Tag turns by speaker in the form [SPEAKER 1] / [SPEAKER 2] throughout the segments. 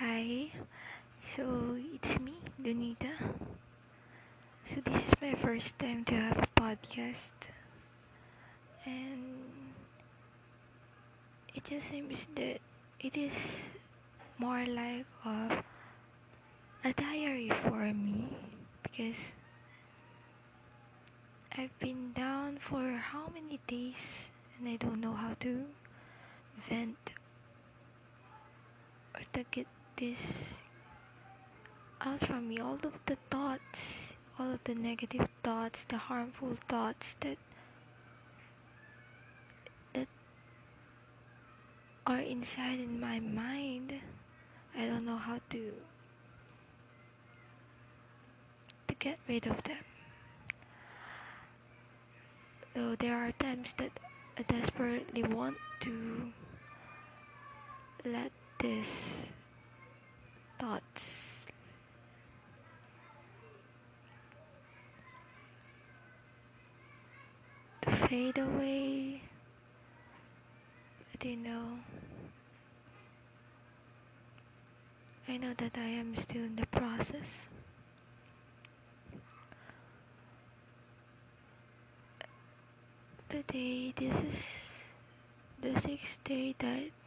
[SPEAKER 1] Hi, so it's me, Donita. So this is my first time to have a podcast, and it just seems that it is more like a diary for me because I've been down for how many days and I don't know how to vent or to get this out from me. All of the thoughts, all of the negative thoughts, the harmful thoughts that that are inside in my mind. I don't know how to to get rid of them. Though there are times that I desperately want to let these thoughts to fade away. But you know, I know that I am still in the process. Today, this is the sixth day that that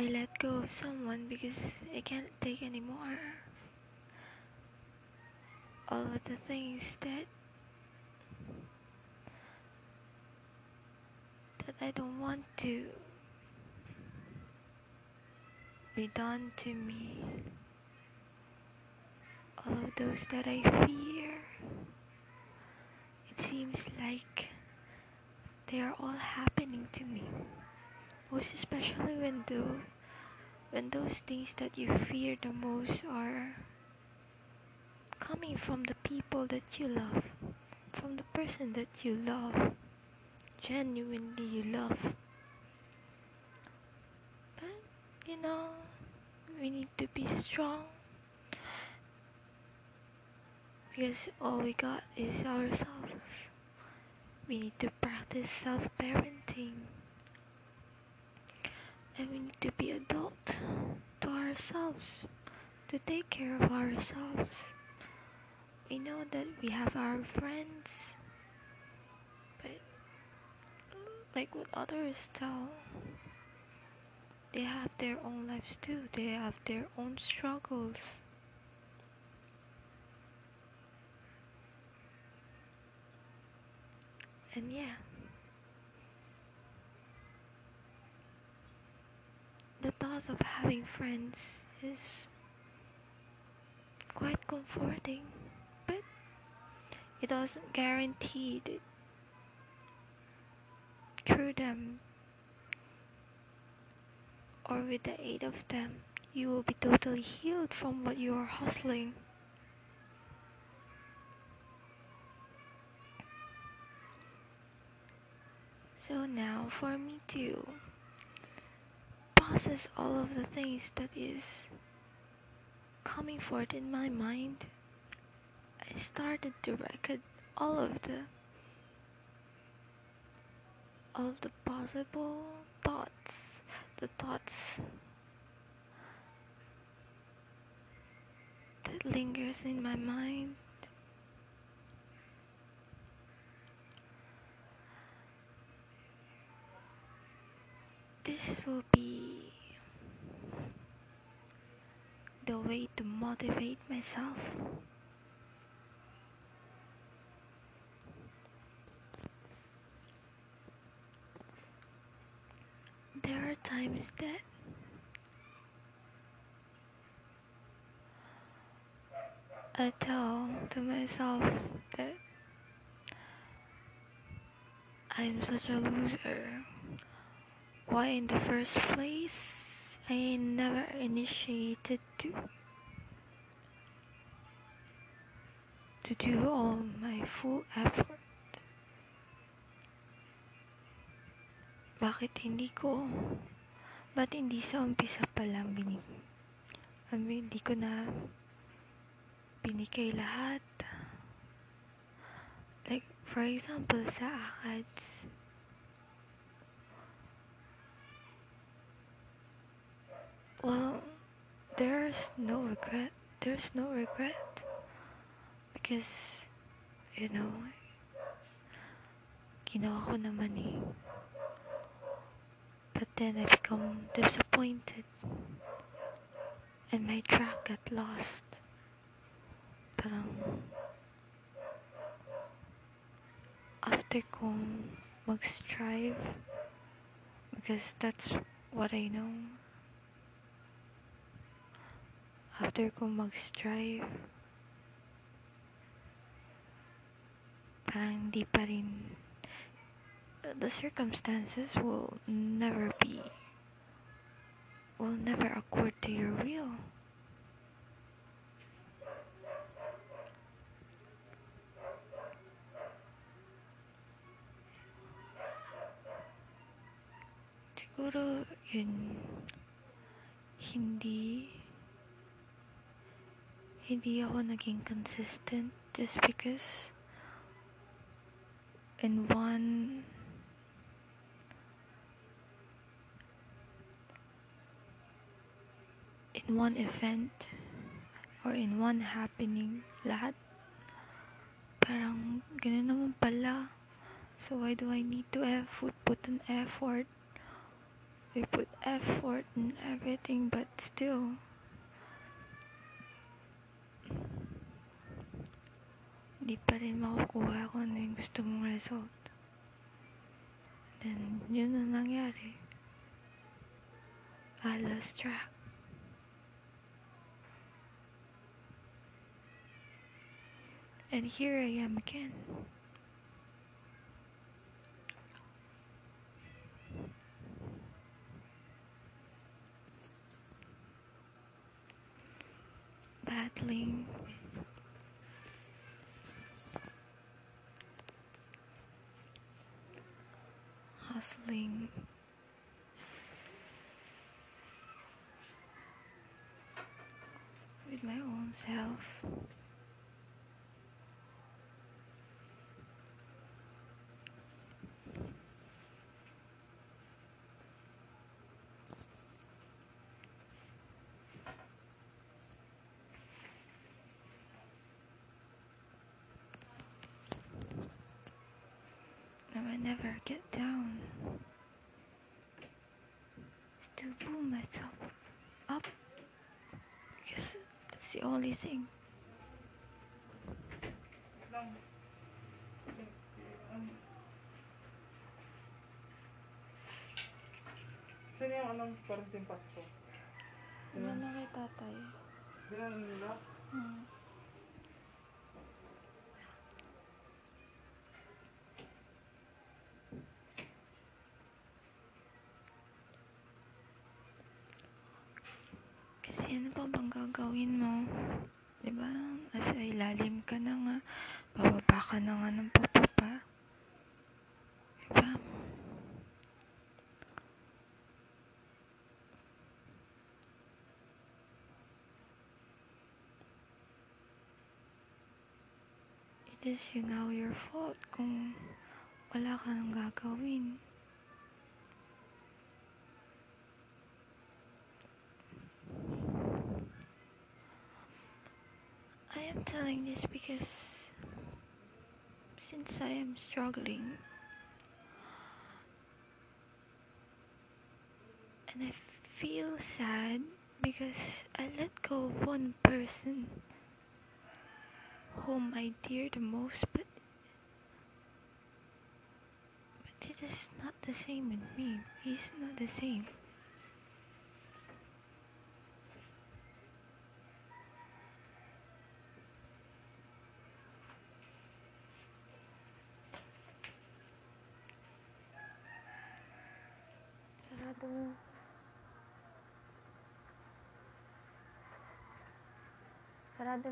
[SPEAKER 1] I let go of someone because I can't take anymore. All of the things that that I don't want to be done to me. All of those that I fear. It seems like they are all happening to me. Most especially when the when those things that you fear the most are coming from the people that you love, from the person that you love, genuinely you love. But you know, we need to be strong because all we got is ourselves. We need to practice self parenting we need to be adult to ourselves to take care of ourselves. We know that we have our friends but like what others tell they have their own lives too. They have their own struggles. And yeah of having friends is quite comforting, but it doesn't guarantee that through them or with the aid of them you will be totally healed from what you are hustling. So now for me to process all of the things that is coming forth in my mind, I started to record all of the all of the possible thoughts, the thoughts that lingers in my mind. This will be the way to motivate myself. There are times that I tell to myself that I'm such a loser. Why, in the first place, I never initiated to to do all my full effort. Bakit hindi ko? Ba't hindi sa umpisa pa lang binig? I hindi ko na binigay lahat. Like, for example, sa ACADS, well, there's no regret. There's no regret. Because, you know, ginawa ko naman eh. But then I become disappointed. And my track got lost. Parang, after kong mag-strive, because that's what I know. After kong mag-strive, parang hindi pa rin, the circumstances will never be, will never accord to your will. Siguro yun, hindi, hindi ako naging consistent just because in one in one event or in one happening lahat? Parang ganun naman pala. So why do I need to effort put an effort? We put effort in everything but still di pa rin makukuha kung ano yung gusto mong result then yun na nangyari I lost track and here I am again. Battling hustling with my own self never get down. To pull myself up because that's the only thing
[SPEAKER 2] lang. Ano? Sino yung anong parenting pasto?
[SPEAKER 1] Wala na kay tatay
[SPEAKER 2] Bilang nila?
[SPEAKER 1] hmm. Gagawin mo? Diba? Nasa ilalim ka na nga. Bababa ka na nga ng papapa. Diba? It is you know your fault kung wala ka nang gagawin. I am telling this because since I am struggling and I feel sad because I let go of one person whom I dear the most, but but it is not the same with me. He's not the same. Sarado mo. And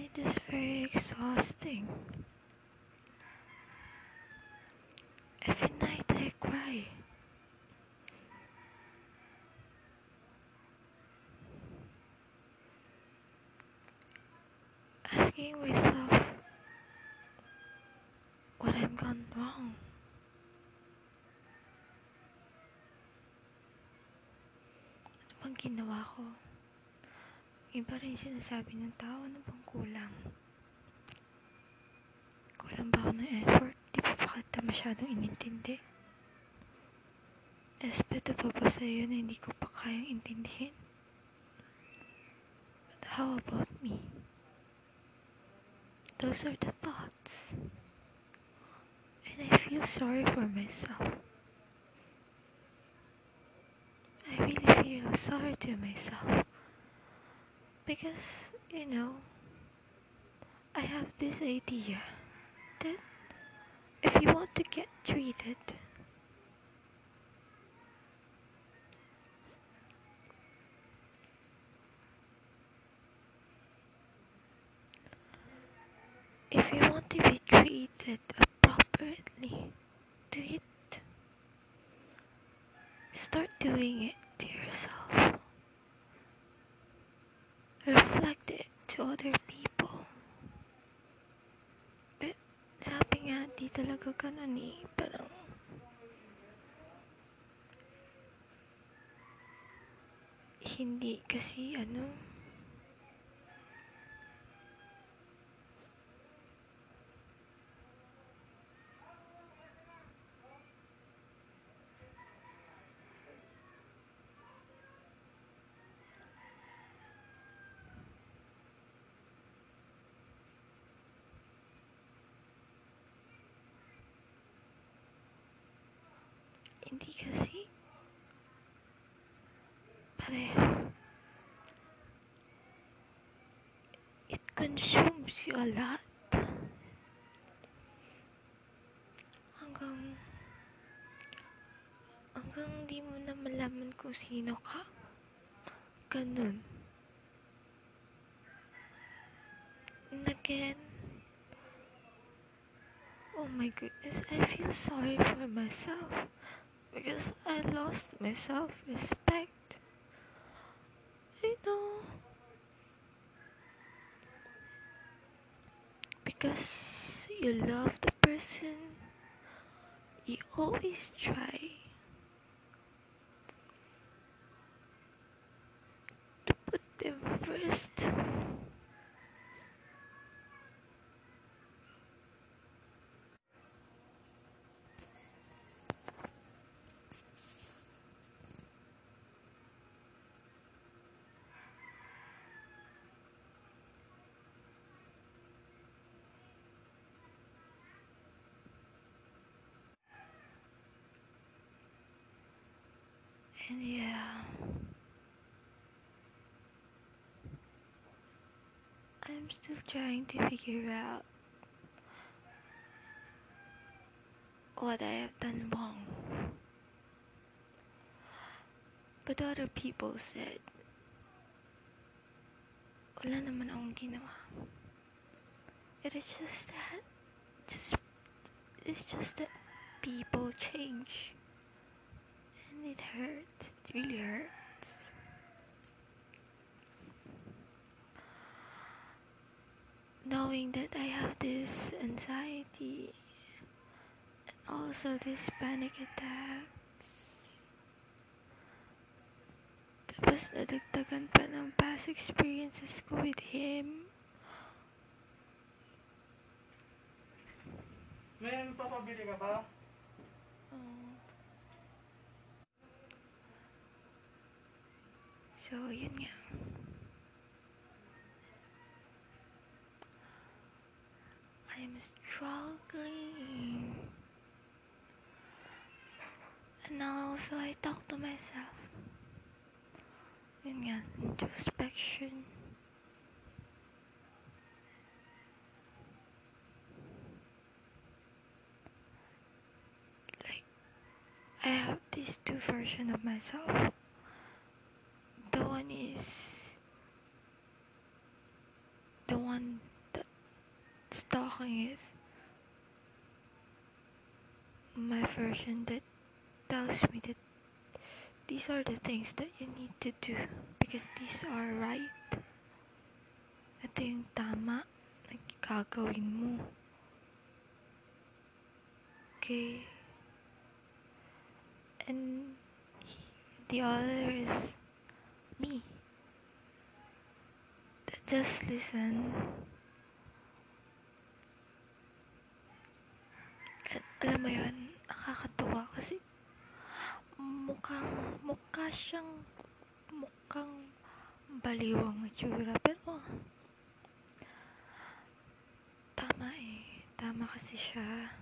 [SPEAKER 1] it is very exhausting. asking myself what I've gone wrong. Ano bang ginawa ko? Iba rin sinasabi ng tao na bang kulang. Kulang ba ako ng effort? Di pa ba kata masyadong inintindi? Espeto pa ba sa'yo na hindi ko pa kayang intindihin? But how about me? Those are the thoughts. And I feel sorry for myself. I really feel sorry to myself. Because, you know, I have this idea that if you want to get treated, if you want to be treated appropriately, do it. Start doing it to yourself. Reflect it to other people. But sabi nga, di talaga ganun eh. Parang, hindi kasi ano, hindi kasi pareho. It consumes you a lot. Hanggang hanggang di mo na malaman kung sino ka. Ganun. And again, oh my goodness, I feel sorry for myself because I lost my self respect. You know, because you love the person, you always try to put them first. And yeah, I'm still trying to figure out what I have done wrong. But other people said, wala naman akong ginawa. It is just that, just, it's just that people change. And it hurts. It really hurts. Knowing that I have this anxiety and also this panic attacks. Tapos nadagdagan pa ng past experiences ko with him.
[SPEAKER 2] May papabili ka ba?
[SPEAKER 1] Oh. So, yun nga. I'm struggling. And now also I talk to myself. Yun nga, introspection. Like, I have these two versions of myself. The one is the one talking is my version that tells me that these are the things that you need to do because these are right. Ito yung tama na gagawin mo. okay. And the other is me. That just listen. Alam mo yun, nakakatuwa kasi mukhang, mukha siyang, mukhang baliw ang itsura. Pero, tama eh. Tama kasi siya.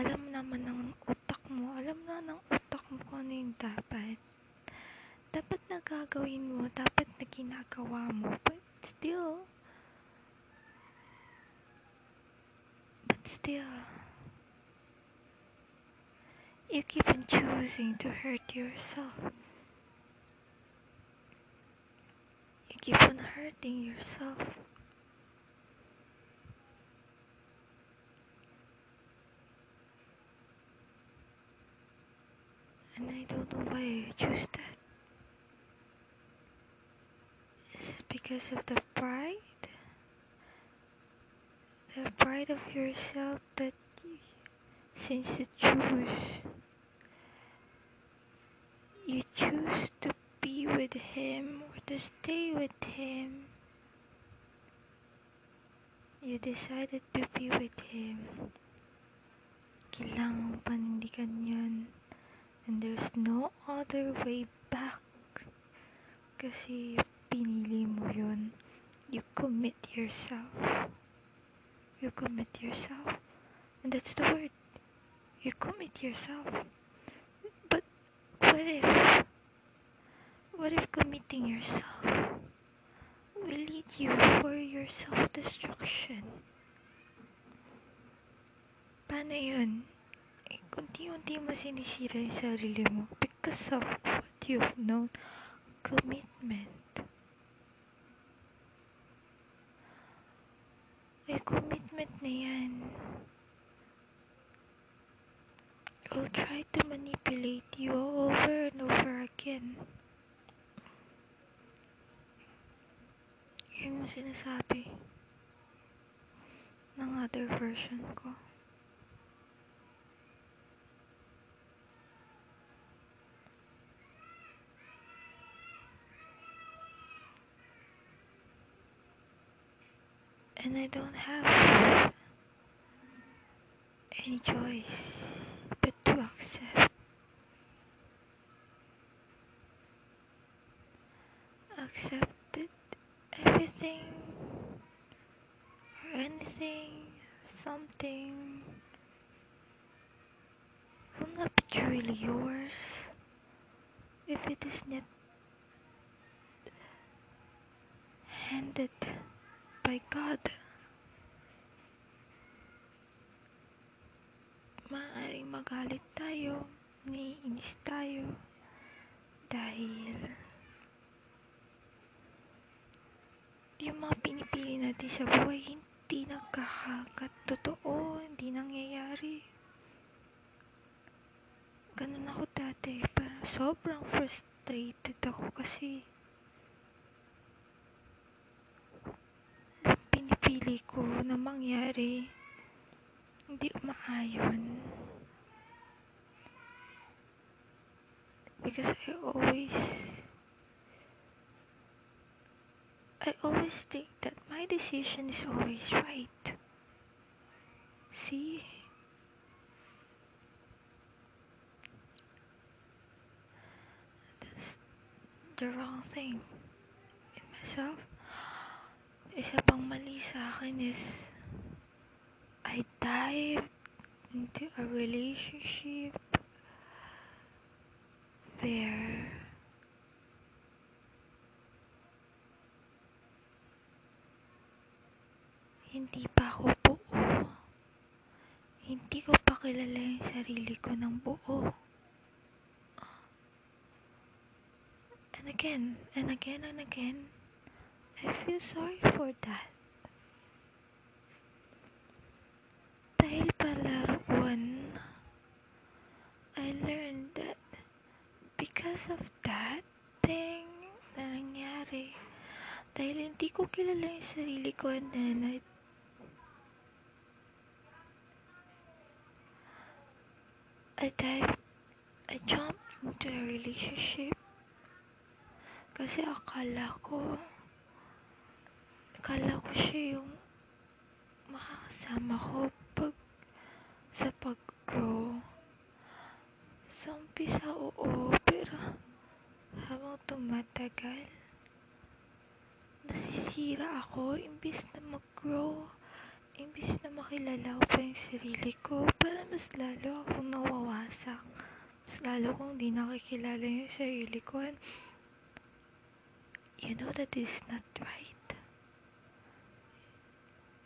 [SPEAKER 1] Alam naman ng utak mo, alam na ng utak mo kung ano yung dapat. Dapat na gagawin mo, dapat na ginagawa mo. But still, still, you keep on choosing to hurt yourself. You keep on hurting yourself. And I don't know why you choose that. Is it because of the pride? The pride of yourself that y- since you choose, you choose to be with him or to stay with him. You decided to be with him. Kailangan panindigan yun. And there's no other way back. Kasi pinili mo yun. You commit yourself. You commit yourself. And that's the word. You commit yourself. But what if, what if committing yourself will lead you for your self-destruction? Paano yun? Eh, unti-unti mo sinisira yung sarili mo because of what you've known. Commitment. Yung commitment na yan will try to manipulate you over and over again. Yun yung sinasabi ng other version ko. And I don't have any choice but to accept. Accept that everything or anything, something will not be truly yours if it is not handed by God. Maaaring magalit tayo, naiinis tayo, dahil yung mga pinipili natin sa buhay hindi nagkakagat totoo, hindi nangyayari. Ganun ako dati, parang sobrang frustrated ako kasi pinipili ko na mangyari hindi umaayon. Because I always I always think that my decision is always right. See? That's the wrong thing in myself. Isa pang mali sa akin is I dived into a relationship where hindi pa ako buo. Hindi ko pa kilala yung sarili ko ng buo. And again, and again, and again, I feel sorry for that. Dahil pala roon, I learned that because of that thing na nangyari, dahil hindi ko kilala yung sarili ko and then I I dive, I jumped into a relationship kasi akala ko, akala ko siya yung makakasama ko pag sa pag-grow. Sa umpisa, oo, pero habang tumatagal, nasisira ako imbis na mag-grow, imbis na makilala ko pa yung sarili ko, para mas lalo akong nawawasak. Mas lalo kong di nakikilala yung sarili ko. And you know that is not right.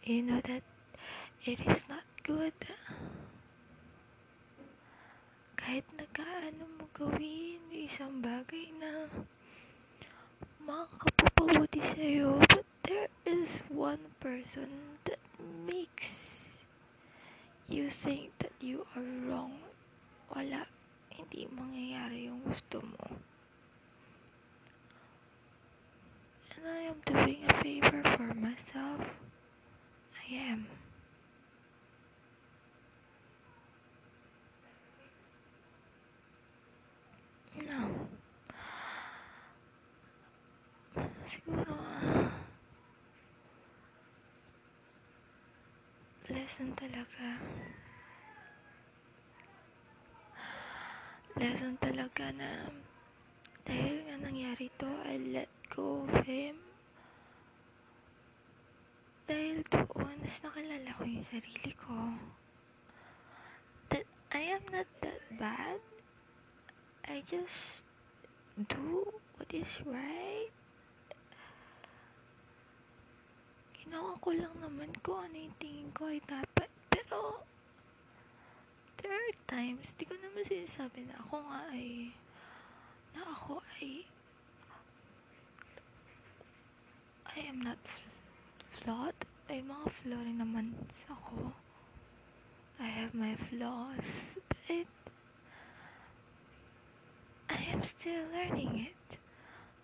[SPEAKER 1] You know that it is not good. Kahit nagaano mo gawin isang bagay na makakapapabuti sa'yo, but there is one person that makes you think that you are wrong. Wala, hindi mangyayari yung gusto mo. And I am doing a favor for myself. I am. No. Siguro, lesson talaga. Lesson talaga na dahil nga nangyari to, I let go of him. Dahil doon, mas nakilala ko yung sarili ko. That I am not that bad. I just do what is right. Ginawa ko lang naman ko ano yung tingin ko ay dapat. Pero, there are times, di ko naman sinasabi na ako nga ay, na ako ay, I am not flawed. Ay, mga flaw rin naman ako. I have my flaws. But, I am still learning it.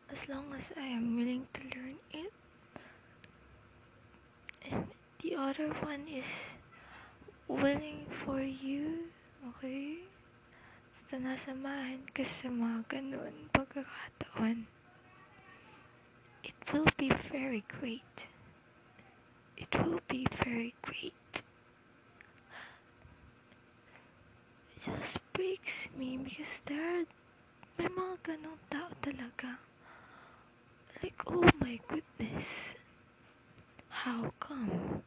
[SPEAKER 1] As long as I am willing to learn it. And the other one is willing for you, okay? Basta nasamahan ka sa mga ganun pagkakataon. It will be very great. It will be very great. It just breaks me because there are may mga ganong tao talaga. Like, oh my goodness. How come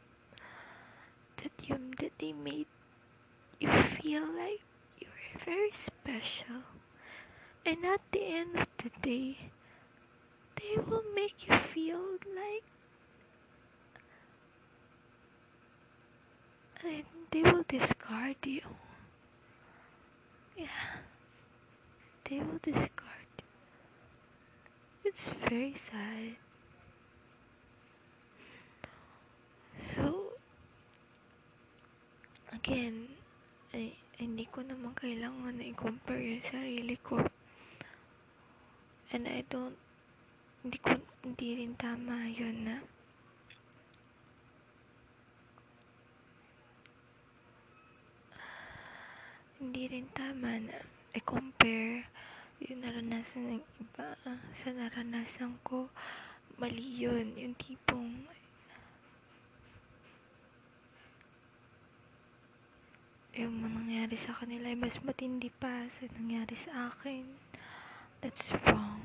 [SPEAKER 1] that you that they made you feel like you're very special, and at the end of the day, they will make you feel like and they will discard you. Yeah they will discard. It's very sad. So, again, ay, hindi ko naman kailangan na i-compare yung sarili ko. And I don't, hindi ko, hindi rin tama yun na hindi rin tama na i-compare yung naranasan ng iba sa naranasan ko. Mali yun. Yung tipong yung nangyari sa kanila ay mas matindi pa sa nangyari sa akin. That's wrong.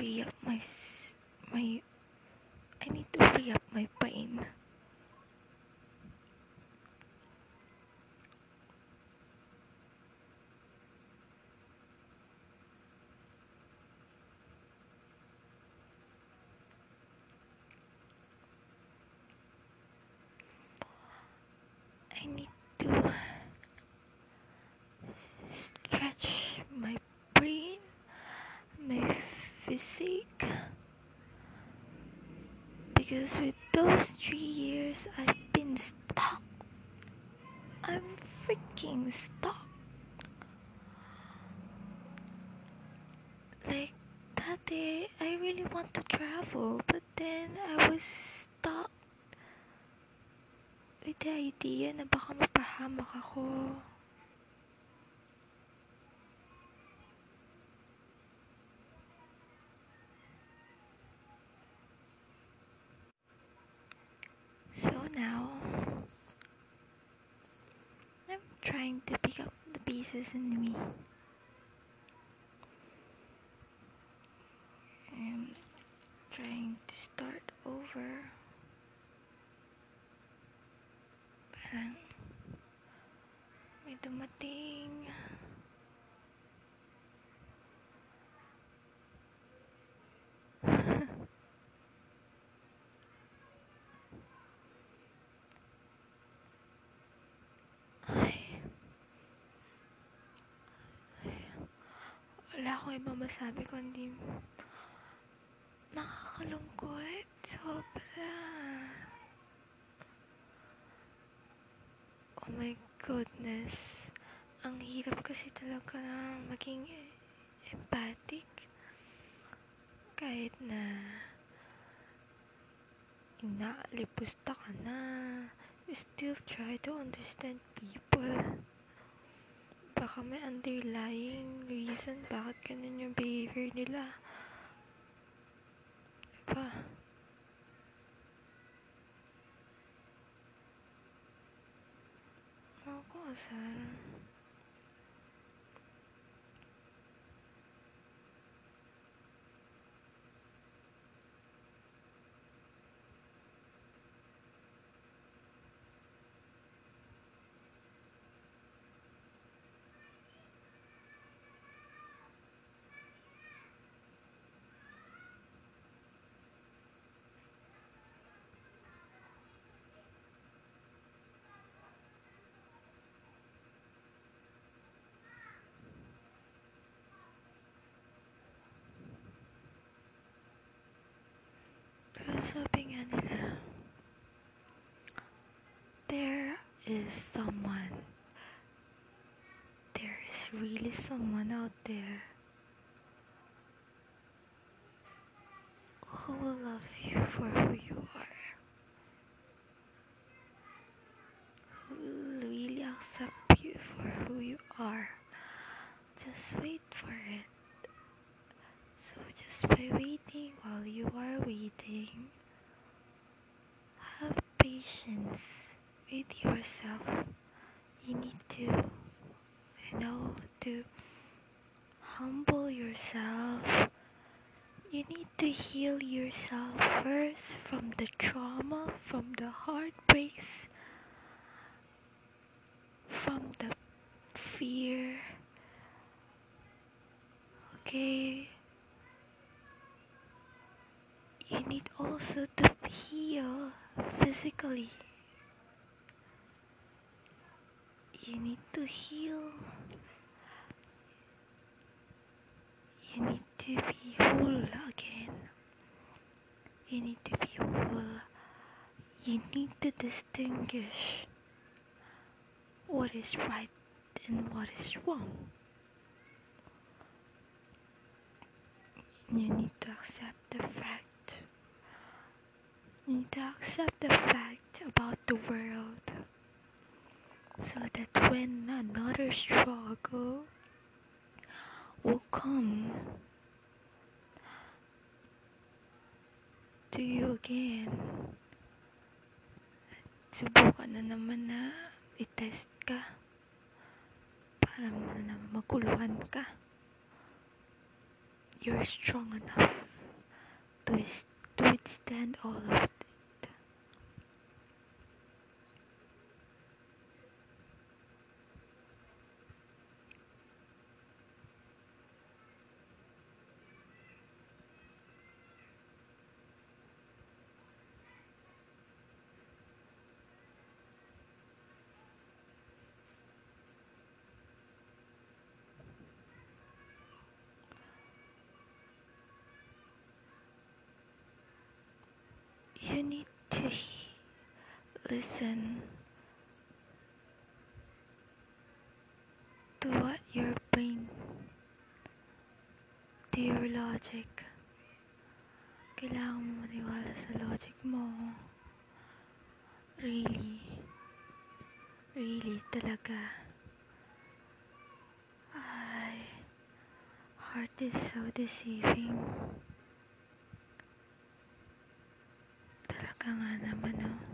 [SPEAKER 1] Free up my my I need to free up my pain. I need to stretch my brain, my physique, Because with those three years, I've been stuck. I'm freaking stuck. Like that day, I really want to travel, but then I was stuck with the idea na baka mapahamak ako. So now, I'm trying to pick the pieces me. I'm trying to start over. Parang may dumating. Wala akong ibang masabi kundi nakakalungkot. Sobra. Oh my goodness. Ang hirap kasi talaga na maging empathic. Kahit na inalipusta ka na, you still try to understand people. Baka may underlying reason bakit ganun yung behavior nila. Diba? Ako, asar. Is someone, there is really someone out there who will love you for who you are, who will really accept you for who you are. Just wait for it. So just by waiting while you are waiting, have patience with yourself. You you know, to humble yourself. You need to heal yourself first from the trauma, from the heartbreaks, from the fear. Okay? you need also to heal physically. You need to heal. You need to be whole again. You need to be whole. You need to distinguish what is right and what is wrong. You need to accept the fact You need to accept the fact about the world so that when another struggle will come to you again, subukan na naman na i-test ka para mo na maguluhan ka. You're strong enough to, to withstand all of listen to what your brain, to your logic. Kailangan mo maniwala sa logic mo. Really. Really talaga. Ay, heart is so deceiving. Talaga nga naman, oh.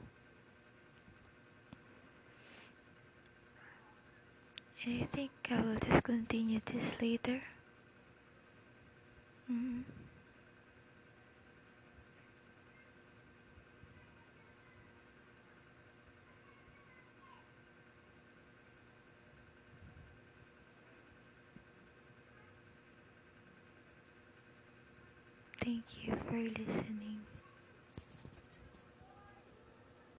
[SPEAKER 1] And I think I will just continue this later. Mm. Thank you for listening.